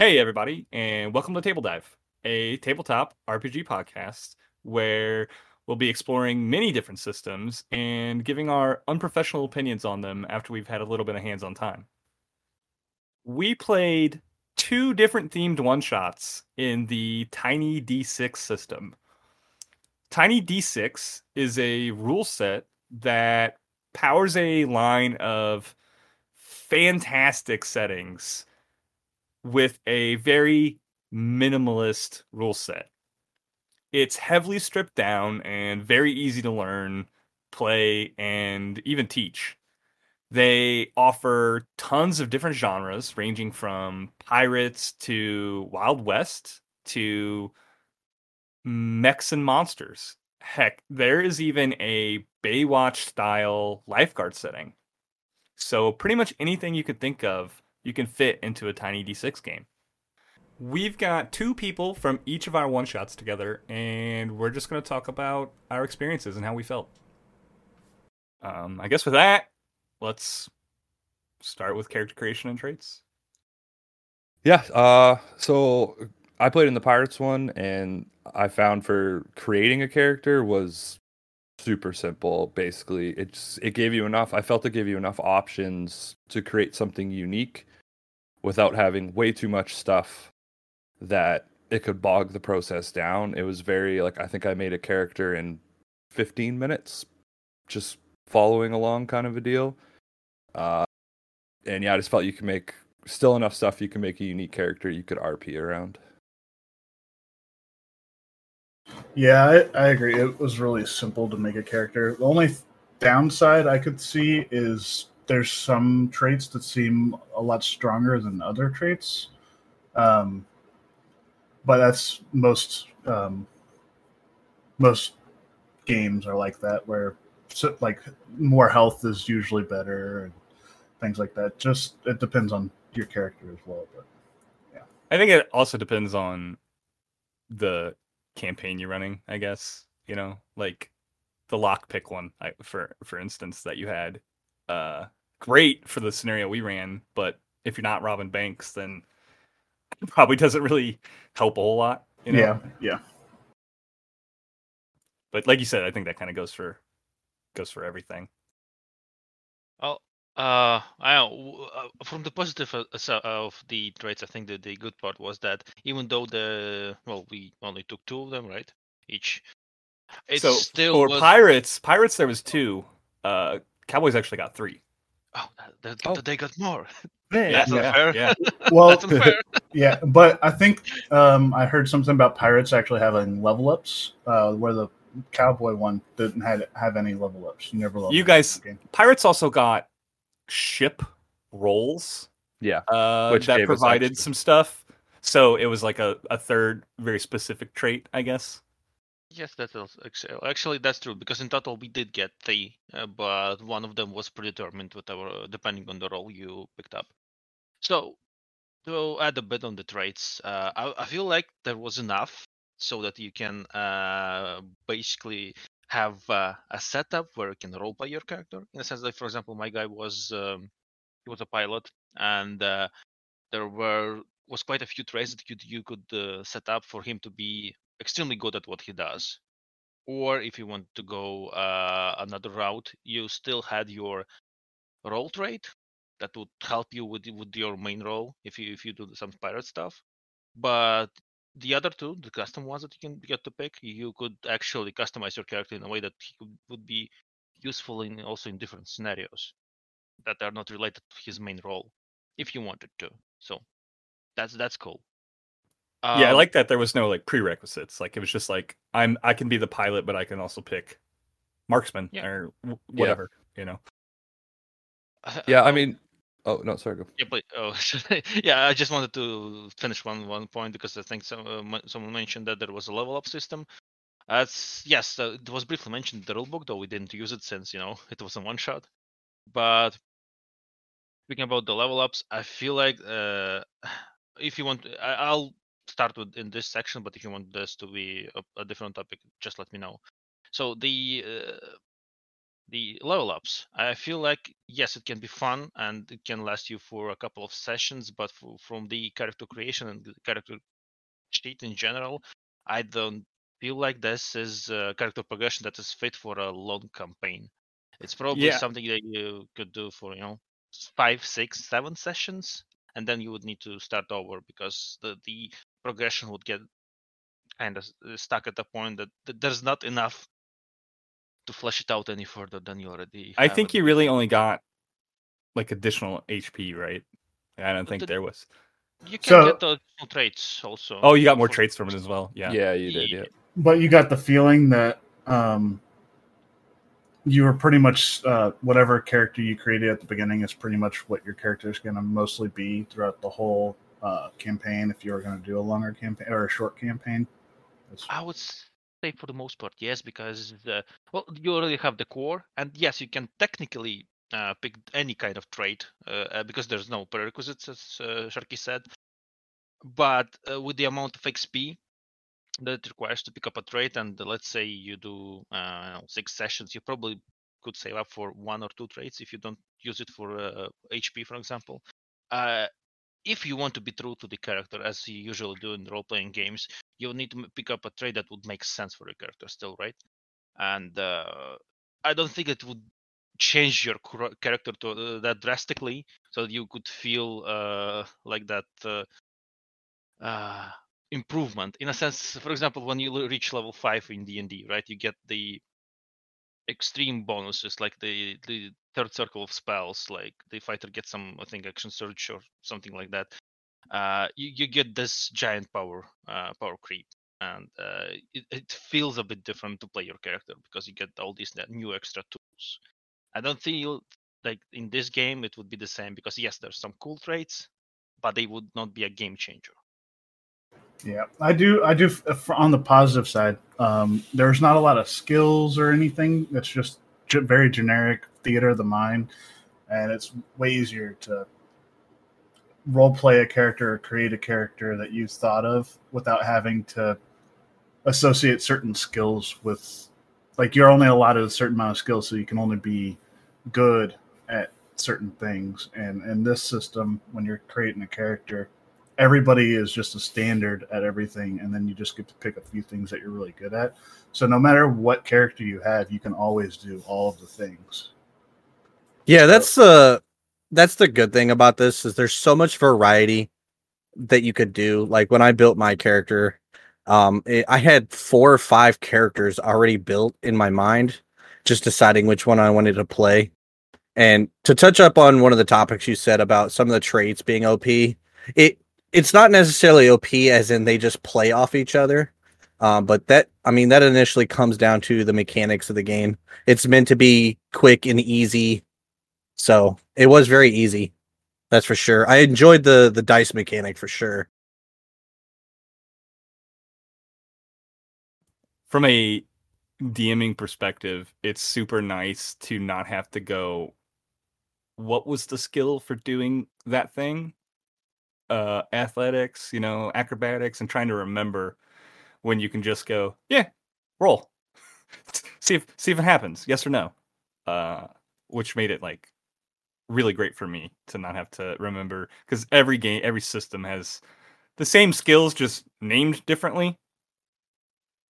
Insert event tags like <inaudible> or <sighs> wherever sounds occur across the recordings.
Hey, everybody, and welcome to Table Dive, a tabletop RPG podcast where we'll be exploring many different systems and giving our unprofessional opinions on them after we've had a little bit of hands on time. We played two different themed one shots in the Tiny D6 system. Tiny D6 is a rule set that powers a line of fantastic settings with a very minimalist rule set. It's heavily stripped down and very easy to learn, play, and even teach. They offer tons of different genres, ranging from pirates to Wild West to mechs and monsters. Heck, there is even a Baywatch style lifeguard setting. So, pretty much anything you could think of, you can fit into a tiny D6 game. We've got two people from each of our one shots together, and we're just going to talk about our experiences and how we felt. Um, I guess with that, let's start with character creation and traits. Yeah. Uh, so I played in the Pirates one, and I found for creating a character was super simple. Basically, it's it gave you enough. I felt it gave you enough options to create something unique without having way too much stuff that it could bog the process down. It was very like I think I made a character in 15 minutes, just following along kind of a deal. Uh, and yeah, I just felt you can make still enough stuff you can make a unique character you could RP around. Yeah, I, I agree. It was really simple to make a character. The only downside I could see is there's some traits that seem a lot stronger than other traits. Um, but that's most um, most games are like that, where so, like more health is usually better and things like that. Just it depends on your character as well. But yeah, I think it also depends on the campaign you're running. I guess you know, like the lockpick one, I, for for instance, that you had. Uh, great for the scenario we ran, but if you're not robbing banks, then it <laughs> probably doesn't really help a whole lot. You know? yeah, yeah. But like you said, I think that kind of goes for goes for everything. Well, uh, I don't know, uh, from the positive uh, of the traits, I think that the good part was that even though the well, we only took two of them, right? Each. It so still for was. pirates, pirates there was two. Uh, Cowboys actually got three. Oh, that, that, Oh. they got more. <laughs> Man, That's yeah, unfair. yeah. <laughs> Well, That's unfair. <laughs> yeah, but I think um, I heard something about pirates actually having level ups, uh, where the cowboy one didn't have have any level ups. You never leveled You guys- in the game. Pirates also got ship rolls yeah. uh, Which that provided some stuff. So it was like a, a third very specific trait, I guess. Yes, that's also actually, actually that's true because in total we did get three, uh, but one of them was predetermined whatever depending on the role you picked up. So to add a bit on the traits, uh, I, I feel like there was enough so that you can uh, basically have uh, a setup where you can roleplay your character. In the sense that, for example, my guy was um, he was a pilot, and uh, there were was quite a few traits that you you could uh, set up for him to be extremely good at what he does. Or if you want to go uh, another route, you still had your role trait that would help you with with your main role if you if you do some pirate stuff. But the other two, the custom ones that you can get to pick, you could actually customize your character in a way that he could, would be useful in also in different scenarios that are not related to his main role, if you wanted to. So that's that's cool. yeah, I Um, like that there was no like prerequisites. Like it was just like I'm I can be the pilot, but I can also pick marksman Yeah. or w- whatever. You know. Yeah, I oh, mean, oh no, sorry. Go. Yeah, but oh, <laughs> yeah, I just wanted to finish one one point because I think some uh, someone mentioned that there was a level up system. That's yes, uh, it was briefly mentioned in the rulebook, though we didn't use it since you know <laughs> it was a one shot. But speaking about the level ups, I feel like uh, <sighs> if you want, I, I'll start with in this section. But if you want this to be a, a different topic, just let me know. So the uh, the level ups. I feel like yes, it can be fun and it can last you for a couple of sessions, but for, from the character creation and character sheet in general, I don't feel like this is a character progression that is fit for a long campaign. It's probably Yeah. something that you could do for you know five, six, seven sessions, and then you would need to start over because the the progression would get kind of stuck at the point that, that there's not enough to flesh it out any further than you already. I think you really only got like additional HP, right? I don't But think the- there was. You can So- get the additional traits also. Oh, you got more traits from it as well. Yeah. Yeah, you did. Yeah. Yeah. But you got the feeling that um, you were pretty much uh, whatever character you created at the beginning is pretty much what your character is going to mostly be throughout the whole uh, campaign. If you were going to do a longer campaign or a short campaign, That's- I would say for the most part, yes, because well, you already have the core, and yes, you can technically uh, pick any kind of trait uh, uh, because there's no prerequisites, as uh, Sharky said. But uh, with the amount of XP that it requires to pick up a trait, and let's say you do uh, six sessions, you probably could save up for one or two traits if you don't use it for HP, for example. If you want to be true to the character, as you usually do in role-playing games, you'll need to pick up a trait that would make sense for your character still, right? And uh, I don't think it would change your character to uh, that drastically, so that you could feel uh, like that uh, uh, improvement. In a sense, for example, when you reach level five in D and D, right, you get the extreme bonuses like the the third circle of spells, like the fighter gets some, I think, action surge or something like that uh, you, you get this giant power uh, power creep. And uh, it, it feels a bit different to play your character because you get all these new extra tools. I don't feel like in this game it would be the same because yes there's some cool traits but they would not be a game changer Yeah, I do. I do. f- On the positive side, um, there's not a lot of skills or anything. It's just very generic theater of the mind, and it's way easier to role play a character or create a character that you thought of without having to associate certain skills with. Like you're only allotted a certain amount of skills, so you can only be good at certain things. And in this system, when you're creating a character, everybody is just a standard at everything and then you just get to pick a few things that you're really good at so no matter what character you have you can always do all of the things Yeah, that's uh that's the good thing about this is there's so much variety that you could do. Like when I built my character, um it, I had four or five characters already built in my mind, just deciding which one I wanted to play. And to touch up on one of the topics you said about some of the traits being OP, it it's not necessarily OP as in they just play off each other. Um, but that I mean that initially comes down to the mechanics of the game. It's meant to be quick and easy so it was very easy. That's for sure. I enjoyed the the dice mechanic for sure. From a DMing perspective, it's super nice to not have to go. What was the skill for doing that thing? Uh, athletics, you know, acrobatics, and trying to remember when you can just go, yeah, roll, <laughs> see if see if it happens, yes or no. Uh, which made it like really great for me to not have to remember because every game, every system has the same skills, just named differently.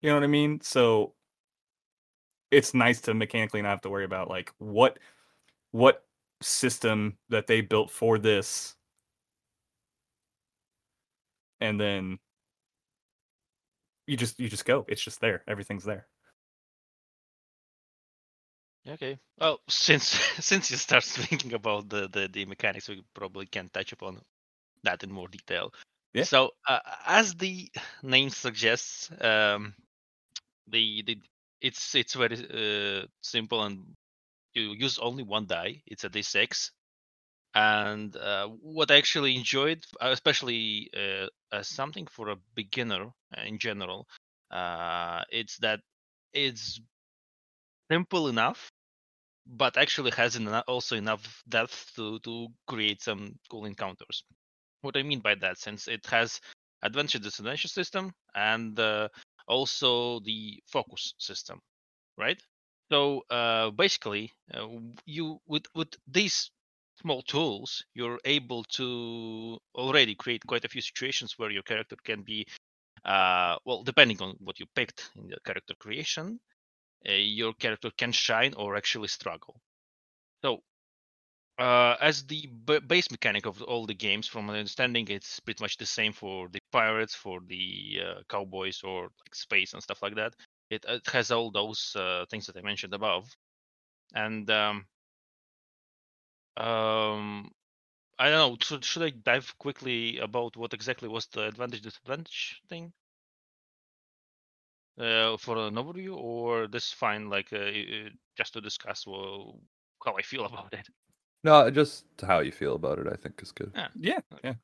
You know what I mean? So it's nice to mechanically not have to worry about like what what system that they built for this and then you just you just go. It's just there. Everything's there. Okay. Well <laughs> since since you start <laughs> thinking about the, the the mechanics we probably can touch upon that in more detail. Yeah. so uh, as the name suggests um the the it's it's very uh, simple and you use only one die. It's a d6 and uh, what i actually enjoyed uh, especially uh, something for a beginner uh, in general uh, it's that it's simple enough but actually has also enough depth to to create some cool encounters. What i mean by that since it has advantage disadvantage system and uh, also the focus system right? So basically, you with with these small tools, you're able to already create quite a few situations where your character can be, uh, well, depending on what you picked in the character creation, uh, your character can shine or actually struggle. So, uh, as the b- base mechanic of all the games, from my understanding, it's pretty much the same for the pirates, for the uh, cowboys, or like space and stuff like that. It, it has all those uh, things that I mentioned above, and um, um, I don't know. Should, should I dive quickly about what exactly was the advantage disadvantage thing? Uh, for an overview, or this fine, like uh, i- i- just to discuss well, how I feel <laughs> about it. No, just how you feel about it, I think is good. Yeah, yeah.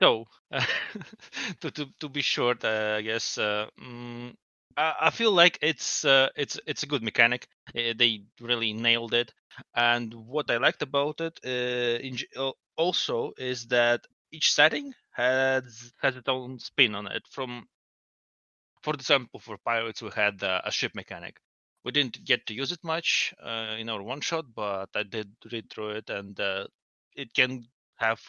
So, <laughs> to to to be short, uh, I guess uh, mm, I, feel like it's uh, it's it's a good mechanic. Uh, they really nailed it. And what I liked about it, uh, in, also, is that each setting has has its own spin on it. From, for example, for pirates, we had uh, a ship mechanic. We didn't get to use it much uh, in our one shot, but I did read through it, and uh, it can have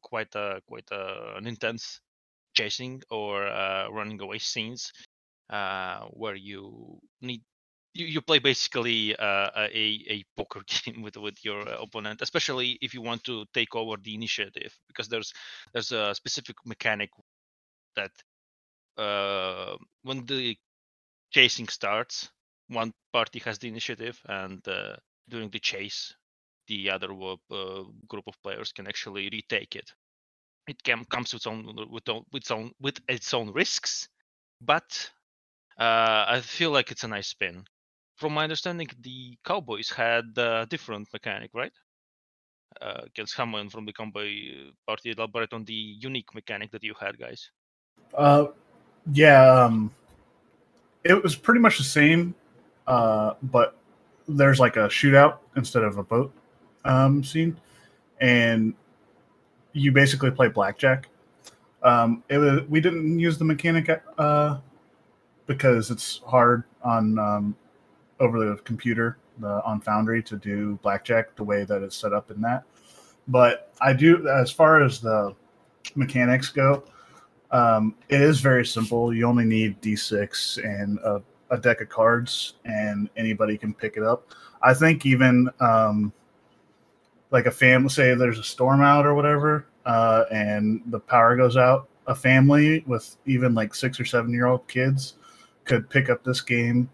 quite a quite a, an intense chasing or running away scenes uh, where you need you, you play basically uh, a a poker <laughs> game with with your opponent, especially if you want to take over the initiative, because there's there's a specific mechanic that uh, when the chasing starts, one party has the initiative, and uh, during the chase, the other uh, group of players can actually retake it. It can, comes with with own, with its own with its own risks, but uh, I feel like it's a nice spin. From my understanding, the Cowboys had a different mechanic, right? Uh, can someone from the Cowboy party elaborate on the unique mechanic that you had, guys? Uh, yeah, um, it was pretty much the same, uh, but there's like a shootout instead of a boat um, scene, and you basically play blackjack. Um, it was we didn't use the mechanic uh, because it's hard on um, over the computer the, on Foundry to do blackjack the way that it's set up in that. But I do as far as the mechanics go. Um, it is very simple. You only need D6 and a, a deck of cards, and anybody can pick it up. I think even um, like a family, say there's a storm out or whatever, uh, and the power goes out, a family with even like six or seven year old kids could pick up this game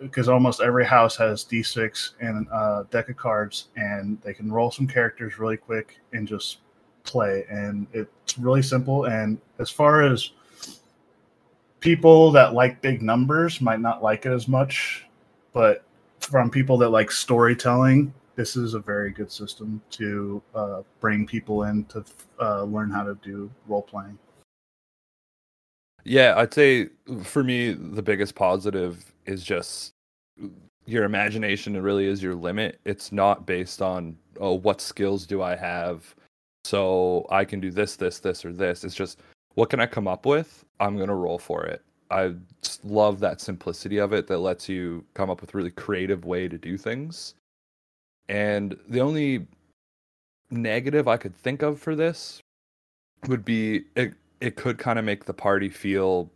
because almost every house has D6 and a deck of cards, and they can roll some characters really quick and just play. And it's really simple. And as far as people that like big numbers might not like it as much, but from people that like storytelling, this is a very good system to uh, bring people in to uh, learn how to do role playing. Yeah, I'd say for me the biggest positive is just your imagination It really is your limit. It's not based on oh what skills do I have so I can do this this this or this. It's just what can I come up with? I'm going to roll for it. I love that simplicity of it that lets you come up with really creative way to do things. And the only negative I could think of for this would be it could kind of make the party feel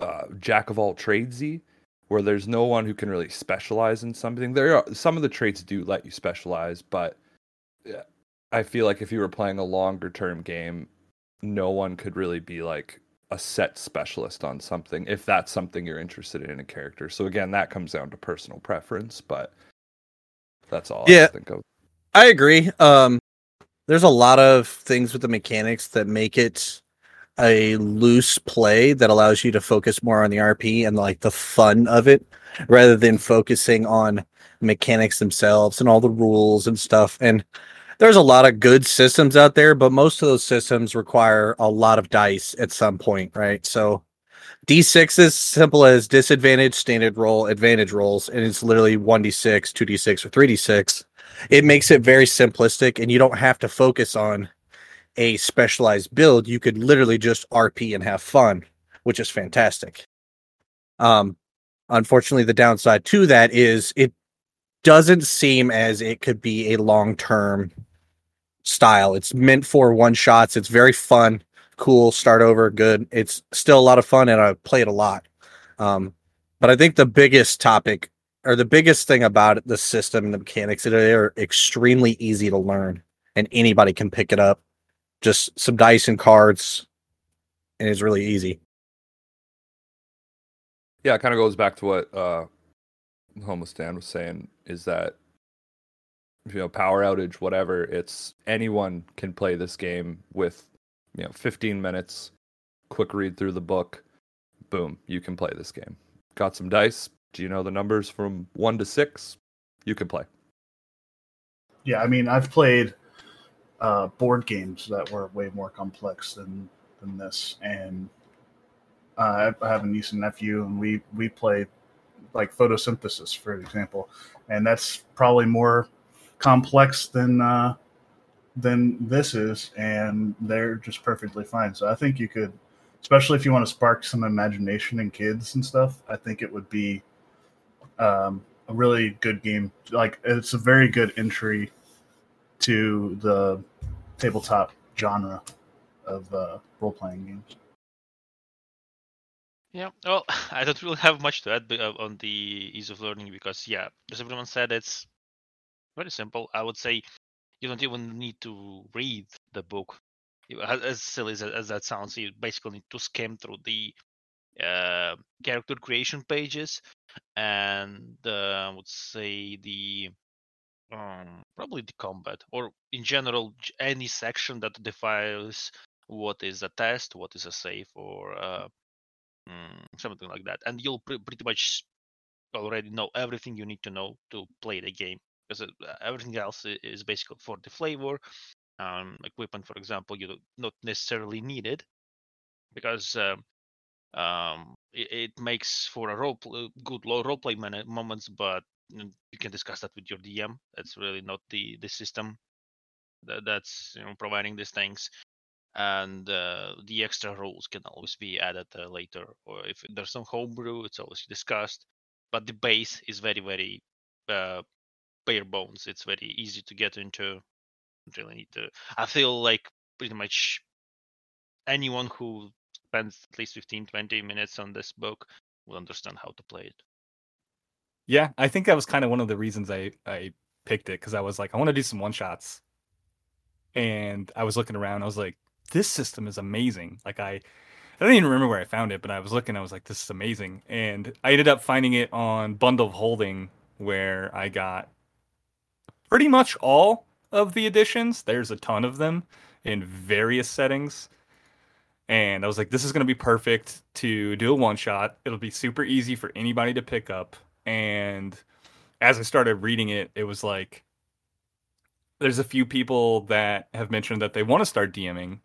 uh, jack of all tradesy, where there's no one who can really specialize in something. There are some of the traits do let you specialize, but I feel like if you were playing a longer term game, no one could really be like a set specialist on something if that's something you're interested in in a character. So again, that comes down to personal preference, but that's all Yeah. can think of. I agree. Um, there's a lot of things with the mechanics that make it a loose play that allows you to focus more on the RP and like the fun of it rather than focusing on mechanics themselves and all the rules and stuff. And there's a lot of good systems out there, but most of those systems require a lot of dice at some point, right? So D6 is simple as disadvantage, standard roll, advantage rolls, and it's literally 1d6, 2d6, or 3d6 it makes it very simplistic and you don't have to focus on a specialized build you could literally just rp and have fun which is fantastic um unfortunately, the downside to that is it doesn't seem as it could be a long term style. It's meant for one shots. It's very fun, cool, start over, good. It's still a lot of fun, and I play it a lot. Um, but I think the biggest topic or the biggest thing about it, the system and the mechanics they are extremely easy to learn, and anybody can pick it up. Just some dice and cards, and it's really easy. Yeah, it kind of goes back to what uh, homeless Dan was saying. Is that you know power outage, whatever? It's anyone can play this game with you know 15 minutes, quick read through the book, boom, you can play this game. Got some dice, do you know the numbers from one to six? You can play. Yeah, I mean, I've played uh, board games that were way more complex than than this, and uh, I have a niece and nephew, and we we play like photosynthesis, for example, and that's probably more complex than uh, than this is, and they're just perfectly fine. So I think you could, especially if you want to spark some imagination in kids and stuff. I think it would be um, a really good game. Like it's a very good entry to the tabletop genre of uh, role playing games. Yeah, well, <laughs> I don't really have much to add uh, on the ease of learning because, yeah, as everyone said, it's very simple. I would say you don't even need to read the book. As silly as, as that sounds, you basically need to skim through the uh, character creation pages and uh, I would say the um, probably the combat or in general any section that defines what is a test, what is a save, or uh, mm, something like that, and you'll pre- pretty much already know everything you need to know to play the game because uh, everything else is basically for the flavor. Um, equipment, for example, you don't necessarily need it because um, um, it, it, makes for a role play, good role play moments, but you can discuss that with your DM. That's really not the the system that, that's you know providing these things, and uh, the extra rules can always be added uh, later, or if there's some homebrew, it's always discussed. But the base is very very uh, bare bones. It's very easy to get into. Really need to. I feel like pretty much anyone who spends at least 15 20 minutes on this book will understand how to play it yeah i think that was kind of one of the reasons i i picked it because i was like i want to do some one shots and i was looking around i was like this system is amazing like i I don't even remember where I found it, but I was looking. I was like, "This is amazing," and I ended up finding it on Bundle of Holding, where I got pretty much all of the editions. There's a ton of them in various settings, and I was like, this is going to be perfect to do a one shot. It'll be super easy for anybody to pick up. And as I started reading it, it was like, there's a few people that have mentioned that they want to start DMing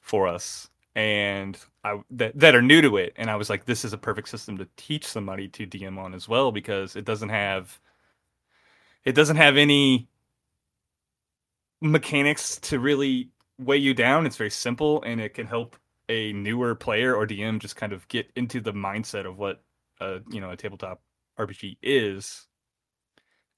for us and I that, that are new to it and I was like this is a perfect system to teach somebody to DM on as well because it doesn't have it doesn't have any mechanics to really weigh you down it's very simple and it can help a newer player or DM just kind of get into the mindset of what a you know a tabletop RPG is,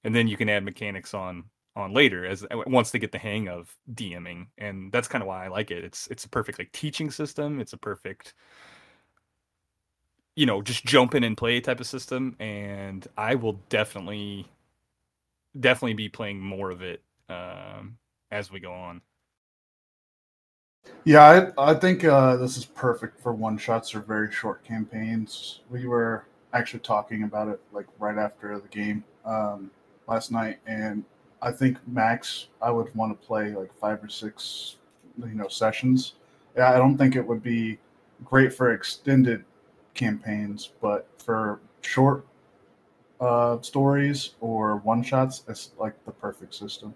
and then you can add mechanics on on later as once they get the hang of DMing, and that's kind of why I like it. It's it's a perfect like teaching system. It's a perfect you know just jump in and play type of system, and I will definitely definitely be playing more of it um, as we go on. Yeah, I, I think uh, this is perfect for one shots or very short campaigns. We were actually talking about it like right after the game um, last night, and I think max I would want to play like five or six, you know, sessions. Yeah, I don't think it would be great for extended campaigns, but for short uh, stories or one shots, it's like the perfect system.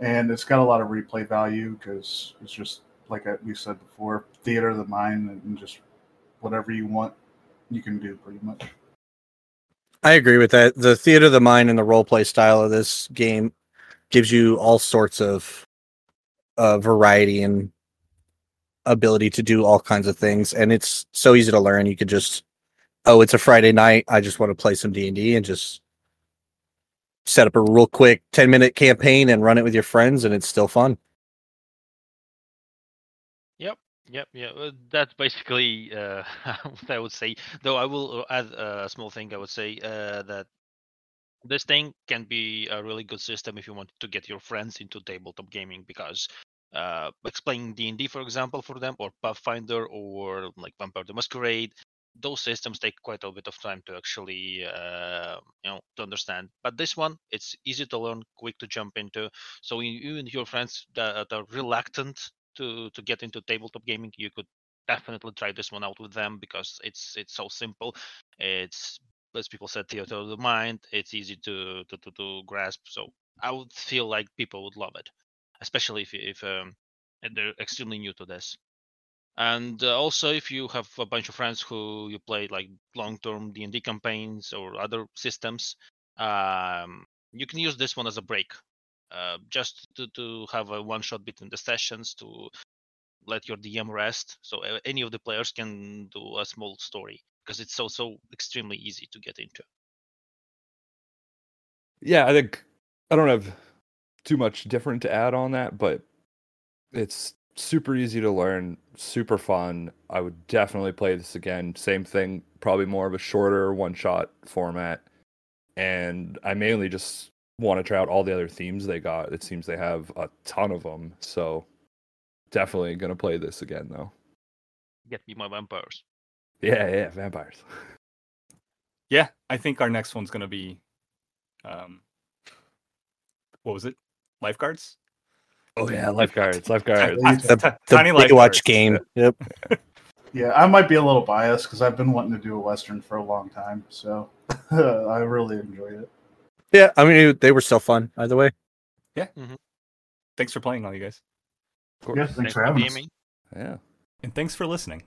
And it's got a lot of replay value because it's just like we said before, theater of the mind and just whatever you want, you can do pretty much. I agree with that. The theater of the mind and the role play style of this game gives you all sorts of uh, variety and ability to do all kinds of things, and it's so easy to learn. You could just oh, it's a Friday night. I just want to play some D and D and just set up a real quick ten minute campaign and run it with your friends, and it's still fun. Yep, Yep, yeah, uh, that's basically uh, <laughs> what I would say. Though I will uh, add a small thing. I would say uh, that this thing can be a really good system if you want to get your friends into tabletop gaming because uh, explaining D and D, for example, for them, or Pathfinder, or like Vampire the Masquerade, those systems take quite a bit of time to actually uh, you know to understand. But this one, it's easy to learn, quick to jump into. So you and your friends that are reluctant to to get into tabletop gaming, you could definitely try this one out with them because it's it's so simple. It's as people said, theater of the mind. It's easy to to to, to grasp. So I would feel like people would love it, especially if if um, they're extremely new to this. And uh, also, if you have a bunch of friends who you play like long-term D and D campaigns or other systems, um, you can use this one as a break uh, just to, to have a one shot between the sessions to let your DM rest. So any of the players can do a small story because it's so so extremely easy to get into. Yeah, I think I don't have too much different to add on that, but it's super easy to learn, super fun. I would definitely play this again. Same thing, probably more of a shorter one shot format. And I mainly just want to try out all the other themes they got. It seems they have a ton of them. So definitely going to play this again though. Get me my vampires. Yeah, yeah, vampires. <laughs> Yeah, I think our next one's going to be um what was it? Lifeguards? Oh yeah, <laughs> lifeguards, lifeguards. I- The, T- the tiny Baywatch lifeguards. game. <laughs> Yep. Yeah, I might be a little biased because I've been wanting to do a western for a long time, so I really enjoyed it. Yeah, I mean they were still fun either way. Yeah. Mm-hmm. Thanks for playing all you guys. Of course. Yeah, thanks for having me. Yeah. And thanks for listening.